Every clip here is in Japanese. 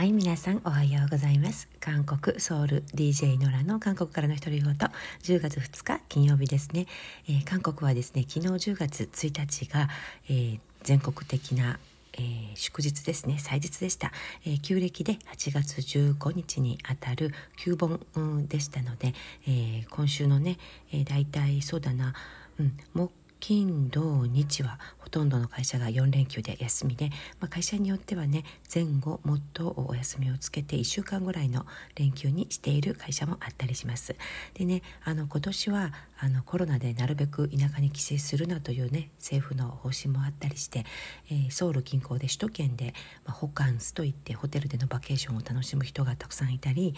はい皆さんおはようございます。韓国ソウル DJ ノラの韓国からの独り言。10月2日金曜日ですね、えー、韓国はですね昨日10月1日が、えー、全国的なえー、祝日ですね。祭日でした、えー、旧暦で8月15日にあたる旧盆、でしたので、えー、今週のね、えー、大体そうだな、うん、木金土日はほとんどの会社が4連休で休みで、まあ、会社によってはね前後もっとお休みをつけて1週間ぐらいの連休にしている会社もあったりします。でねあの今年はあのコロナでなるべく田舎に帰省するなというね政府の方針もあったりして、えー、ソウル近郊で首都圏で、まあ、ホカンスといってホテルでのバケーションを楽しむ人がたくさんいたり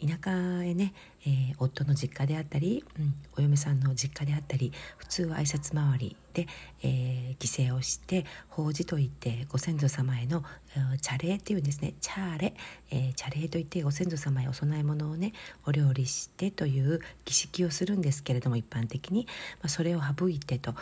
田舎へね、えー、夫の実家であったり、うん、お嫁さんの実家であったり普通は挨拶回りで、えー、犠牲をして法事といってご先祖様への茶礼っていうんですね。チャーレ、えー、茶礼といってご先祖様へお供え物をねお料理してという儀式をするんですけれども一般的に、まあ、それを省いてと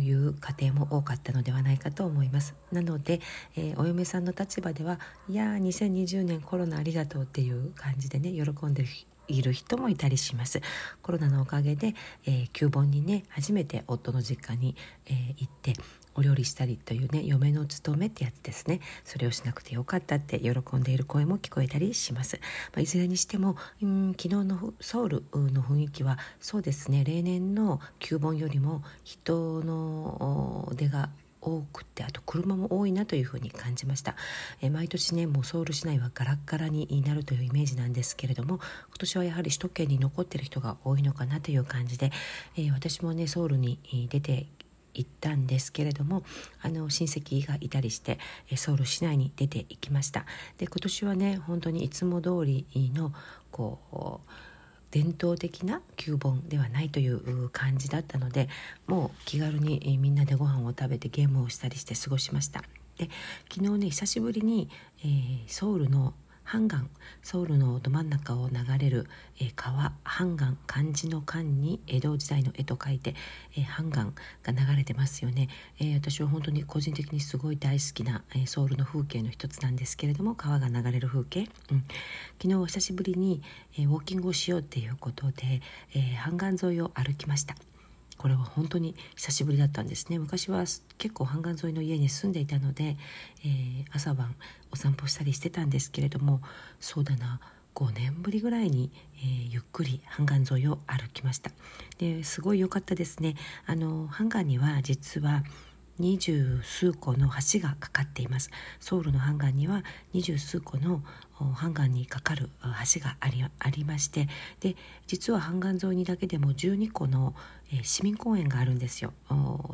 いう家庭も多かったのではないかと思います。なので、えー、お嫁さんの立場ではいやー2020年コロナありがとうっていう感じでね喜んでるいる人もいたりします。コロナのおかげで、えー、旧盆にね初めて夫の実家に、えー、行ってお料理したりというね嫁の務めってやつですね。それをしなくてよかったって喜んでいる声も聞こえたりします、まあ、いずれにしてもうん昨日のソウルの雰囲気はそうですね例年の旧盆よりも人の出が多くてあと車も多いなというふうに感じました、え毎年ねもうソウル市内はガラッガラになるというイメージなんですけれども今年はやはり首都圏に残ってる人が多いのかなという感じで、え私もねソウルに出て行ったんですけれどもあの親戚がいたりしてソウル市内に出て行きました。で今年はね本当にいつも通りのこう伝統的な旧盆ではないという感じだったのでもう気軽にみんなでご飯を食べてゲームをしたりして過ごしました。で昨日ね久しぶりに、えー、ソウルのハンガンソウルのど真ん中を流れる、え、川ハンガン漢字の漢に江戸時代の絵と書いて、えー、ハンガンが流れてますよね、え、私は本当に個人的にすごい大好きな、えソウルの風景の一つなんですけれども川が流れる風景、うん、昨日は久しぶりに、えウォーキングをしようっていうことで、えハンガン沿いを歩きました。これは本当に久しぶりだったんですね。昔は結構半岸沿いの家に住んでいたので、えー、朝晩お散歩したりしてたんですけれどもそうだな5年ぶりぐらいに、えー、ゆっくり半岸沿いを歩きました。ですごい良かったですね。あのハンガンには実は二十数個の橋がかかっています。ソウルのハンガンには二十数個のハンガンにかかる橋がありありましてで実はハンガン沿いにだけでも12個の、えー、市民公園があるんですよ。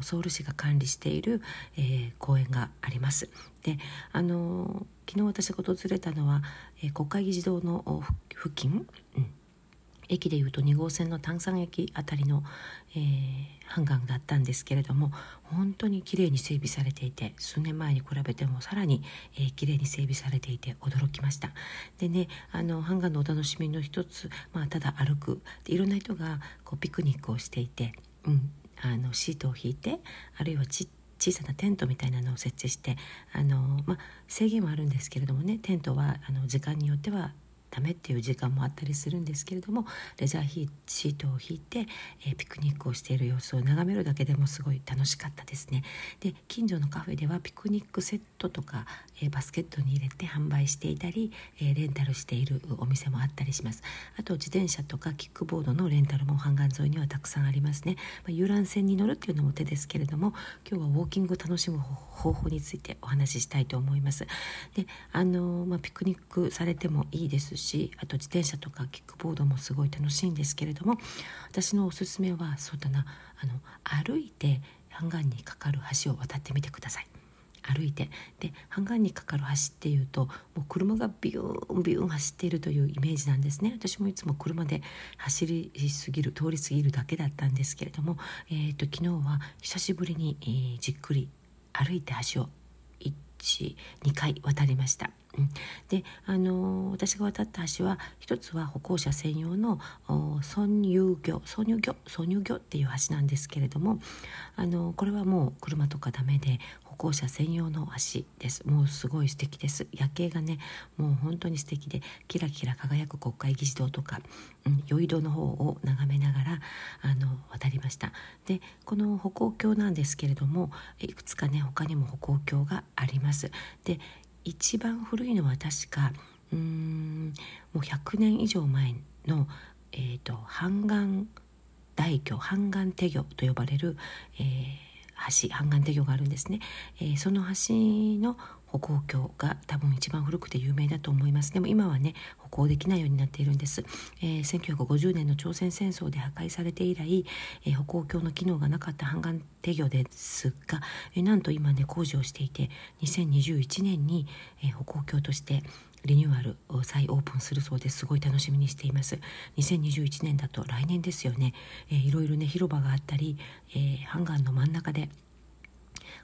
ソウル市が管理している、えー、公園があります。であのー、昨日私が訪れたのは、え国会議事堂の付近、うん。駅でいうと2号線の炭酸駅あたりの、えー、ハンガンだったんですけれども本当に綺麗に整備されていて数年前に比べてもさらに、えー、綺麗に整備されていて驚きました。でねあのハンガンのお楽しみの一つ、まあ、ただ歩く。でいろんな人がこうピクニックをしていて、うん、あのシートを引いてあるいはちっ小さなテントみたいなのを設置してあの、まあ、制限はあるんですけれどもねテントはあの時間によってはダメっていう時間もあったりするんですけれどもレジャーシートを引いて、えー、ピクニックをしている様子を眺めるだけでもすごい楽しかったですね。で近所のカフェではピクニックセットとか、えー、バスケットに入れて販売していたり、えー、レンタルしているお店もあったりします。あと自転車とかキックボードのレンタルも半岸沿いにはたくさんありますね。まあ、遊覧船に乗るっていうのも手ですけれども今日はウォーキングを楽しむ方法についてお話ししたいと思います。であのまあ、ピクニックされてもいいですししあと自転車とかキックボードもすごい楽しいんですけれども私のおすすめはそうだなあの歩いてハンにかかる橋を渡ってみてください。歩いて。でハンにかかる橋っていうともう車がビューンビューン走っているというイメージなんですね。私もいつも車で走りすぎる通り過ぎるだけだったんですけれども、えーと、昨日は久しぶりに、えー、じっくり歩いて橋を12回渡りました。であの私が渡った橋は一つは歩行者専用の挿入魚挿入魚挿入魚っていう橋なんですけれどもあのこれはもう車とかダメで歩行者専用の橋です。もうすごい素敵です。夜景がねもう本当に素敵でキラキラ輝く国会議事堂とか、うん、酔い戸の方を眺めながらあの渡りました。でこの歩行橋なんですけれどもいくつかね他にも歩行橋があります。で一番古いのは確かうんもう100年以上前の、えーと、半岸大魚半岸手魚と呼ばれる、えー、橋半岸手魚があるんですね、えー、その橋の歩行橋が多分一番古くて有名だと思います。でも今はね歩行できないようになっているんです、えー、1950年の朝鮮戦争で破壊されて以来、えー、歩行橋の機能がなかった半岸手魚ですが、えー、なんと今ね工事をしていて2021年に、えー、歩行橋としてリニューアルを再オープンするそうです。ごい楽しみにしています。2021年だと来年ですよね、えー、いろいろね広場があったり、えー、ハンガーの真ん中で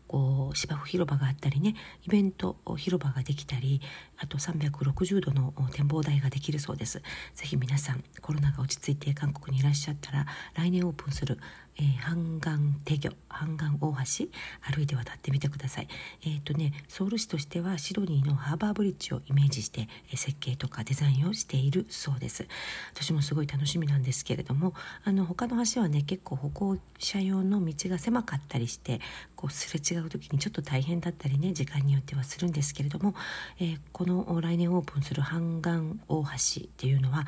こう芝生広場があったりねイベント広場ができたりあと360度の展望台ができるそうです。ぜひ皆さんコロナが落ち着いて韓国にいらっしゃったら来年オープンするえー、半岸手魚。半岸大橋歩いて渡ってみてください。えっ、ー、とねソウル市としてはシドニーのハーバーブリッジをイメージして、え、設計とかデザインをしているそうです。私もすごい楽しみなんですけれどもあの他の橋はね結構歩行者用の道が狭かったりしてこうすれ違う時にちょっと大変だったりね時間によってはするんですけれども、えー、この来年オープンする半岸大橋っていうのは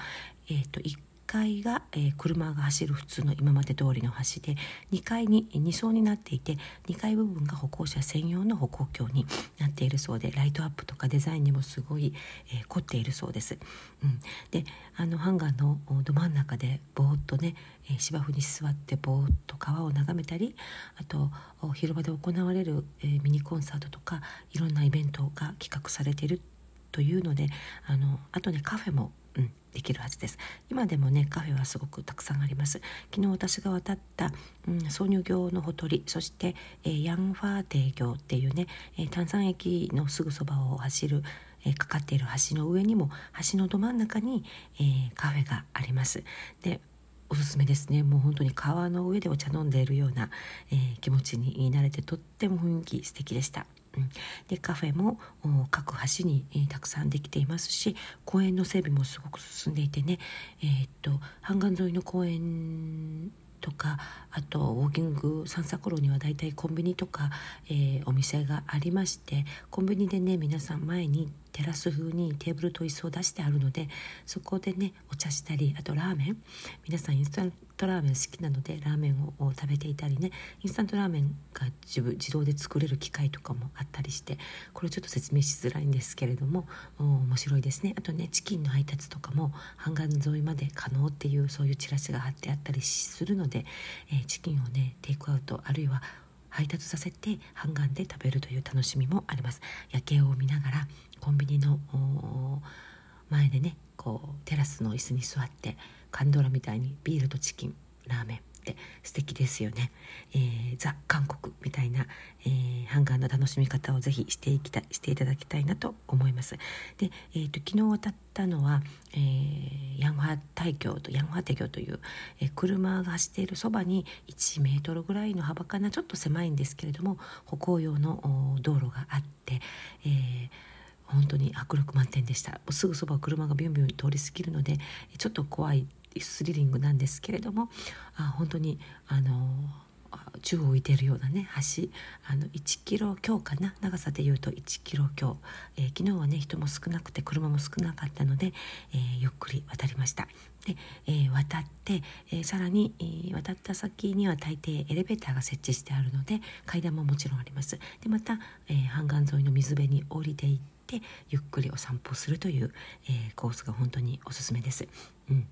えーと、と階が、え、車が走る普通の今まで通りの橋で2階に2層になっていて2階部分が歩行者専用の歩行橋になっているそうでライトアップとかデザインにもすごい、え、凝っているそうです。うん、であのハンガーのど真ん中でぼーっとね、え、芝生に座ってぼーっと川を眺めたりあと広場で行われる、え、ミニコンサートとかいろんなイベントが企画されているというのであのあとねカフェもうん、できるはずです。今でもねカフェはすごくたくさんあります。昨日私が渡った、うん、挿入業のほとりそして、えー、ヤンファーテ業っていうね、えー、炭酸駅のすぐそばを走るえかかっている橋の上にも橋のど真ん中に、えー、カフェがあります。でおすすめですね。もう本当に川の上でお茶飲んでいるような、え、気持ちになれてとっても雰囲気素敵でした。でカフェも各橋に、たくさんできていますし公園の整備もすごく進んでいてね、えー、っと半岸沿いの公園とかあとウォーキング散策路にはだいたいコンビニとか、えー、お店がありましてコンビニでね皆さん前にテラス風にテーブルと椅子を出してあるのでそこでねお茶したりあとラーメン皆さんインスタントラーメン好きなのでラーメンを食べていたりねインスタントラーメンが自分自動で作れる機械とかもあったりしてこれちょっと説明しづらいんですけれども面白いですね。あとねチキンの配達とかも半岸沿いまで可能っていうそういうチラシが貼ってあったりするので、えー、チキンをねテイクアウトあるいは配達させて半岸で食べるという楽しみもあります。夜景を見ながらコンビニの前でねこうテラスの椅子に座ってカンドラみたいにビールとチキンラーメンって素敵ですよね、えー、ザ・韓国みたいな、えー、ハンガーの楽しみ方をぜひしていきたしていただきたいなと思います。で、えーと、昨日渡ったのは、えー、ヤンハ大橋とヤンハテ橋という、えー、車が走っているそばに1メートルぐらいの幅かなちょっと狭いんですけれども歩行用の道路があって、えー本当に迫力満点でした。すぐそば車がビュンビュン通り過ぎるのでちょっと怖いスリリングなんですけれどもあ本当にあの宙を浮いているようなね橋あの1キロ強かな長さでいうと1キロ強、えー、昨日はね人も少なくて車も少なかったので、えー、ゆっくり渡りました。で、えー、渡って、えさらに、え渡った先には大抵エレベーターが設置してあるので階段ももちろんあります。でまた、え半岸沿いの水辺に降りていってゆっくりお散歩するという、えコースが本当におすすめです。うん。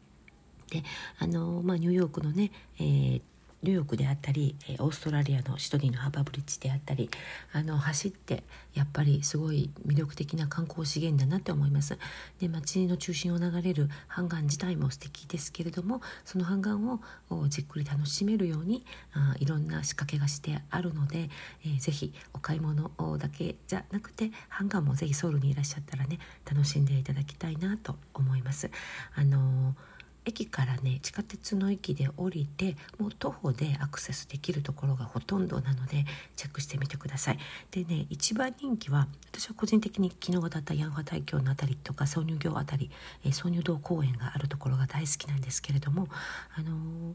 であの、まあ、ニューヨークのね、えーニューヨークであったりオーストラリアのシドニーのハーバーブリッジであったりあの走ってやっぱりすごい魅力的な観光資源だなって思います。で街の中心を流れるハンガン自体も素敵ですけれどもそのハンガンをじっくり楽しめるようにあいろんな仕掛けがしてあるので、えー、ぜひお買い物だけじゃなくてハンガンもぜひソウルにいらっしゃったらね楽しんでいただきたいなと思います。あのー駅からね地下鉄の駅で降りてもう徒歩でアクセスできるところがほとんどなのでチェックしてみてください。でね一番人気は私は個人的に昨日渡ったヤンファ大橋の辺りとか挿入業辺り、挿入道公園があるところが大好きなんですけれどもあのー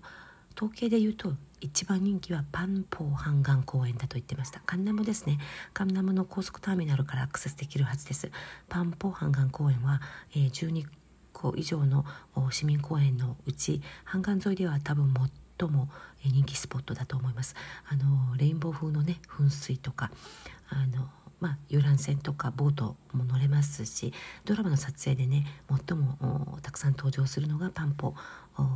統計で言うと一番人気はパンポーハンガン公園だと言ってました。カンナムですね。カンナムの高速ターミナルからアクセスできるはずです。パンポーハンガン公園は、えー、12個以上の市民公園のうち半岸沿いでは多分最も人気スポットだと思います。あのレインボー風のね噴水とかあのまあ、遊覧船とかボートも乗れますしドラマの撮影でね最もたくさん登場するのがパンポ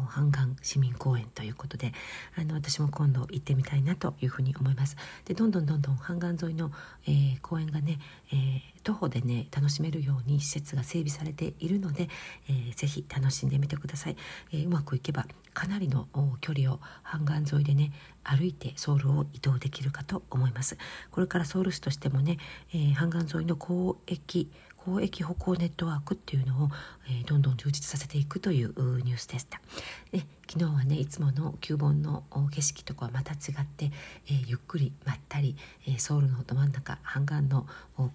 半岸市民公園ということであの私も今度行ってみたいなというふうに思います。でどんどんどんどん半岸沿いの、えー、公園がね、えー、徒歩でね楽しめるように施設が整備されているので、えー、ぜひ楽しんでみてください、えー、うまくいけばかなりの距離を半岸沿いでね歩いてソウルを移動できるかと思います。これからソウル市としてもね、えー、半岸沿いの公益公益歩行ネットワークっていうのを、えー、どんどん充実させていくというニュースでした。で昨日はねいつもの旧盆の景色とかはまた違って、えー、ゆっくりまったり、えー、ソウルのど真ん中半岸の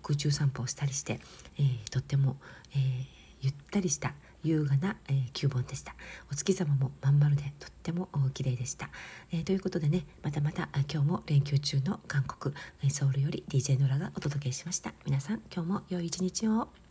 空中散歩をしたりして、え、とっても、えゆったりした優雅な、えー、旧盆でした。お月様もまん丸でとっても綺麗でした、えー、ということでねまたまた今日も連休中の韓国ソウルより DJ ノラがお届けしました。皆さん今日も良い一日を。